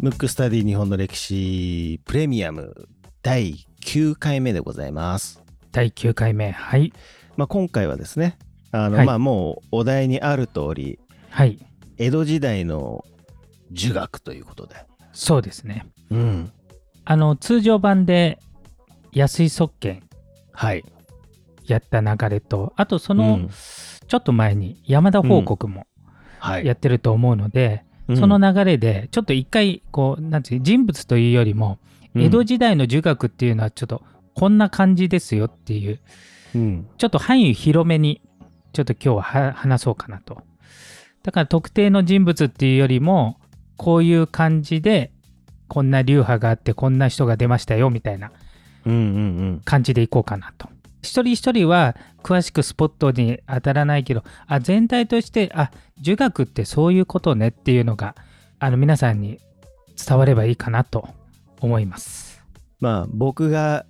ムックスタディ日本の歴史プレミアム第9回目でございます。第9回目はいまあ、今回はですね、あの、はいまあもうお題にある通り、はい江戸時代の儒学ということで。そうですねうん。あの通常版で安井側見はい。やった流れとあとそのうんちょっと前に山田報告もはい。やってると思うので、うんその流れでちょっと一回こうなんていう人物というよりも江戸時代の儒学っていうのはちょっとこんな感じですよっていううん。ちょっと範囲広めにちょっと今日はは話そうかなと。だから特定の人物っていうよりもこういう感じでこんな流派があってこんな人が出ましたよみたいなうんうんうん。感じでいこうかなと。一人一人は詳しくスポットに当たらないけどあ全体としてあ儒学ってそういうことねっていうのがあの皆さんに伝わればいいかなと思います。まあ僕が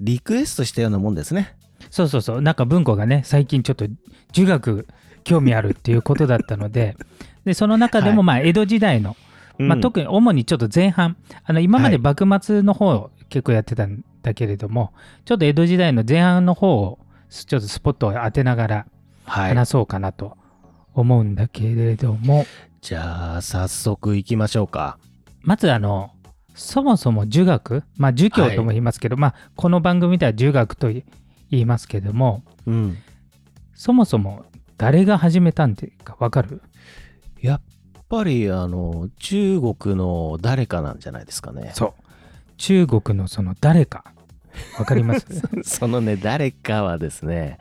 リクエストしたようなもんですね。そうそうそう。なんか文庫がね最近ちょっと儒学興味あるっていうことだったので でその中でもまあ江戸時代の、まあ、特に主にちょっと前半。あの今まで幕末の方を結構やってたんだけれども、ちょっと江戸時代の前半の方をちょっとスポットを当てながらはい。話そうかなと思うんだけれども、じゃあ早速行きましょうか。まずあのそもそも儒学まあ儒教とも言いますけど、まあこの番組では儒学と言いますけどもうん。そもそも誰が始めたんでかわかる？やっぱりあの中国の誰かなんじゃないですかね。そう中国のその誰かわかります？そのね誰かはですね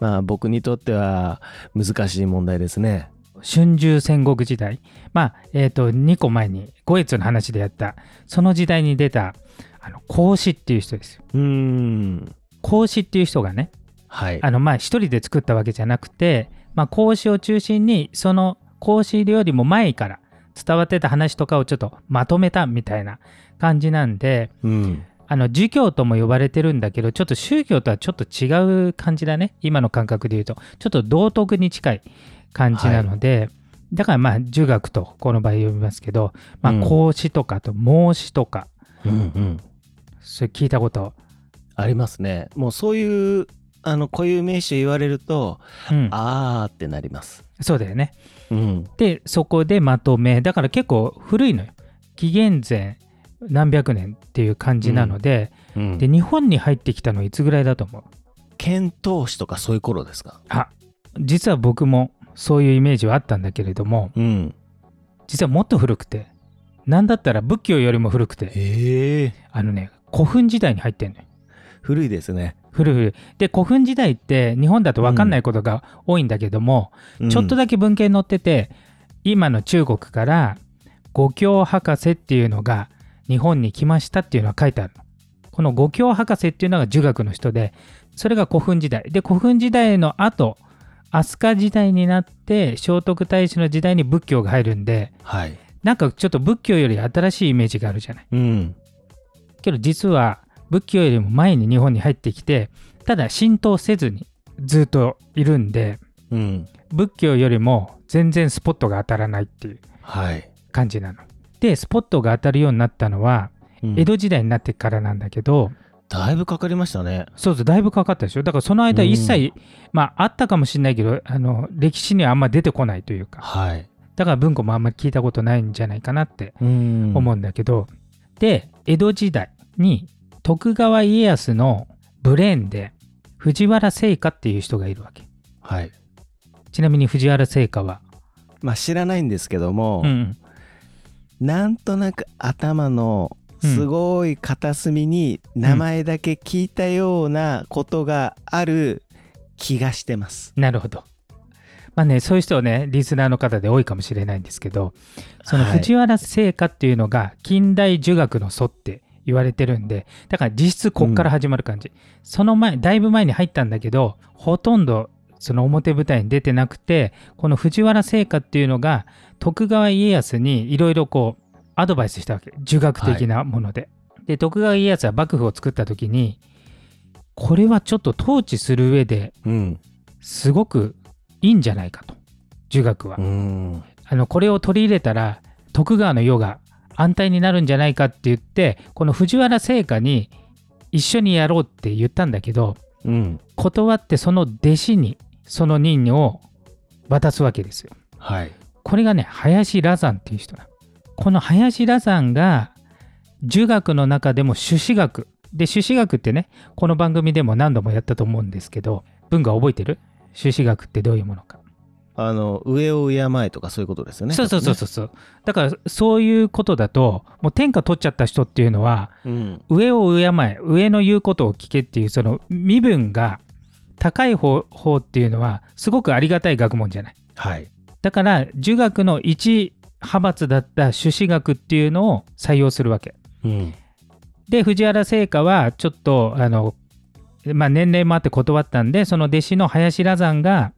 まあ僕にとっては難しい問題ですね。春秋戦国時代まあえっ、と2個前に五越の話でやったその時代に出たあの孔子っていう人ですようーん。孔子っていう人がねはい。あのまあ一人で作ったわけじゃなくて、まあ、孔子を中心にその孔子よりも前から伝わってた話とかをちょっとまとめたみたいな感じなんでうん。あの儒教とも呼ばれてるんだけどちょっと宗教とはちょっと違う感じだね今の感覚で言うとちょっと道徳に近い感じなので、だからまあ儒学とこの場合呼びますけど、まうんあ、孔子とかあと孟子とか、うんうん。それ聞いたこと、ありますね。もうそういうあの固有名詞を言われると、うん、あーってなります。そうだよねうん。でそこでまとめだから結構古いのよ紀元前何百年っていう感じなので,、うん、で日本に入ってきたのいつぐらいだと思う？遣唐使とかそういう頃ですか？あ実は僕もそういうイメージはあったんだけれどもうん。実はもっと古くてなんだったら仏教よりも古くて。あのね古墳時代に入ってんのよ古いですね。古い古いで古墳時代って日本だと分かんないことが多いんだけども、ちょっとだだけ文献載ってて今の中国から五教博士っていうのが日本に来ましたっていうのが書いてあるの。この五教博士っていうのが儒学の人でそれが古墳時代で古墳時代の後飛鳥時代になって聖徳太子の時代に仏教が入るんではい。なんかちょっと仏教より新しいイメージがあるじゃない。うん。けど実は仏教よりも前に日本に入ってきてただ浸透せずにずっといるんでうん。仏教よりも全然スポットが当たらないっていうはい。感じなの。でスポットが当たるようになったのはうん江戸時代になってからなんだけど、だいぶかかりましたね。そうそうだいぶかかったでしょだからその間一切、まああったかもしれないけどあの歴史にはあんま出てこないというかはい。だから文庫もあんまり聞いたことないんじゃないかなってうん思うんだけど、で江戸時代に徳川家康のブレーンで藤原製菓っていう人がいるわけはい。ちなみに藤原製菓は、まあ知らないんですけども、うんなんとなく頭のすごい片隅に名前だけ聞いたようなことがある気がしてます。なるほど。まあね、そういう人はね、リスナーの方で多いかもしれないんですけど、そのはい藤原製菓っていうのが近代儒学の祖って言われてるんで、だから実質こっから始まる感じ。その前、だいぶ前に入ったんだけど、ほとんどその表舞台に出てなくて、この藤原製菓っていうのが徳川家康にいろいろこうアドバイスしたわけ。儒学的なもので。で、徳川家康は幕府を作った時に、これはちょっと統治する上でうん。すごくいいんじゃないかと。儒学は。うんあのこれを取り入れたら徳川の世が安泰になるんじゃないかって言ってこの藤原製菓に一緒にやろうって言ったんだけどうん。断ってその弟子にその任を渡すわけですよ。はい。これがね林羅山っていう人なの。この林羅山が儒学の中でも朱子学。で朱子学ってねこの番組でも何度もやったと思うんですけど文化覚えてる？朱子学ってどういうものか。あの上を敬えとかそういうことですよね。そうそうそうそう。そうだからそういうことだともう天下取っちゃった人っていうのはうん。上を敬え上の言うことを聞けっていうその身分が高い方方っていうのはすごくありがたい学問じゃない。はい。だから儒学の一派閥だった朱子学っていうのを採用するわけ。うん。で藤原製菓はちょっとあの、まあ、年齢もあって断ったんでその弟子の林羅山が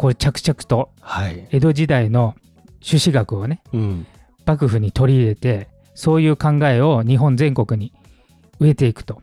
こう着々とはい。江戸時代の朱子学をねうん。幕府に取り入れてそういう考えを日本全国に植えていくと